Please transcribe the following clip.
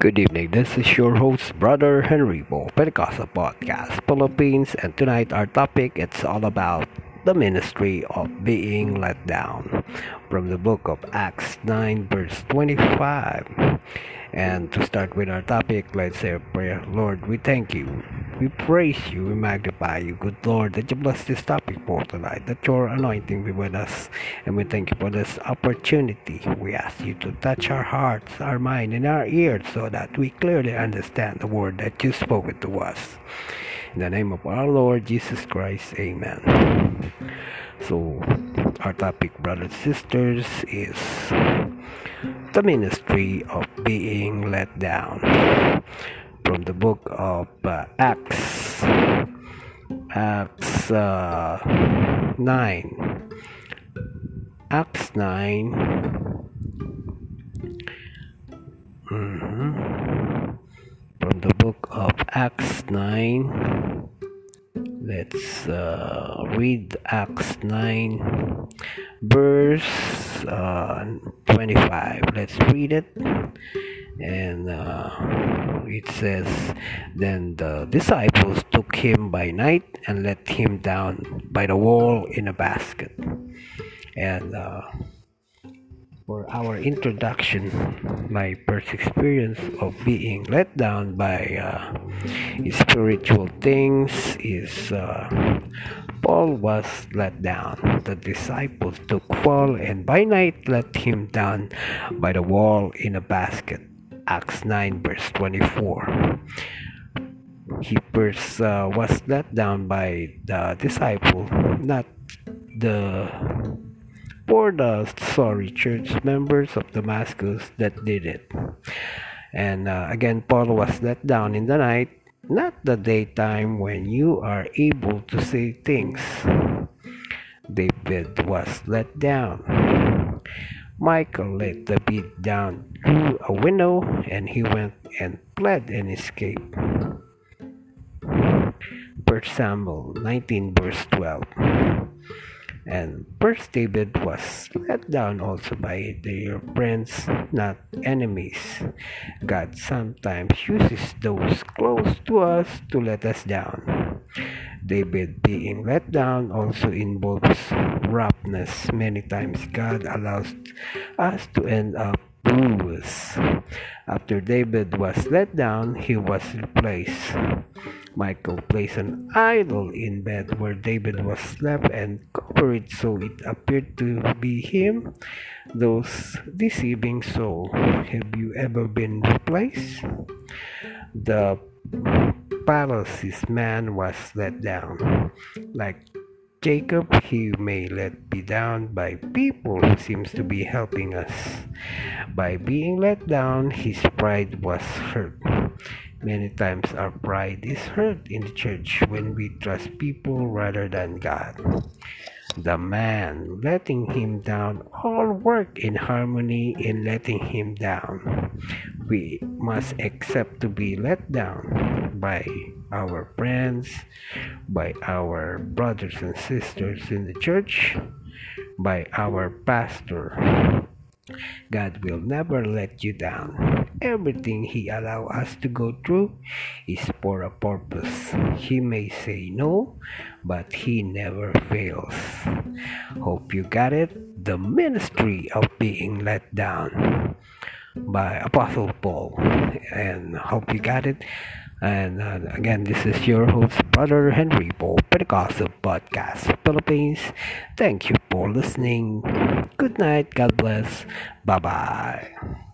Good evening. This is your host, Brother Henry Bo, Pentecostal Podcast, Philippines, and tonight our topic it's all about the ministry of being let down from the book of Acts 9 verse 25. And to start with our topic, let's say a prayer. Lord, we thank you. We praise you. We magnify you. Good Lord, that you bless this topic for tonight. That your anointing be with us. And we thank you for this opportunity. We ask you to touch our hearts, our mind, and our ears so that we clearly understand the word that you spoke to us. In the name of our Lord Jesus Christ, amen. So, our topic, brothers and sisters, is the ministry of being let down from the book of uh, Acts, Acts uh, 9. Acts 9. Mm-hmm. From the book of Acts 9. Let's uh, read Acts 9, verse uh, 25. Let's read it. And uh, it says, Then the disciples took him by night and let him down by the wall in a basket. And uh, for our introduction, my first experience of being let down by uh, spiritual things is uh, Paul was let down. The disciples took Paul and by night let him down by the wall in a basket. Acts 9, verse 24. He first uh, was let down by the disciple, not the for the sorry church members of Damascus that did it. And uh, again, Paul was let down in the night, not the daytime when you are able to say things. David was let down. Michael let David down through a window and he went and fled and escaped. First Samuel 19 verse 12 and first David was let down also by their friends, not enemies. God sometimes uses those close to us to let us down. David being let down also involves roughness. Many times God allows us to end up bruised. After David was let down, he was replaced. Michael placed an idol in bed where David was slept and covered it so it appeared to be him. Those deceiving soul. Have you ever been replaced? The paralysis man was let down. Like Jacob, he may let be down by people who seems to be helping us. By being let down, his pride was hurt. Many times our pride is hurt in the church when we trust people rather than God. The man letting him down all work in harmony in letting him down. We must accept to be let down by our friends, by our brothers and sisters in the church, by our pastor. God will never let you down. Everything He allow us to go through is for a purpose. He may say no, but He never fails. Hope you got it. The ministry of being let down by Apostle Paul. And hope you got it. And uh, again, this is your host, Brother Henry Paul, Pentecostal Podcast, Philippines. Thank you for listening. Good night. God bless. Bye bye.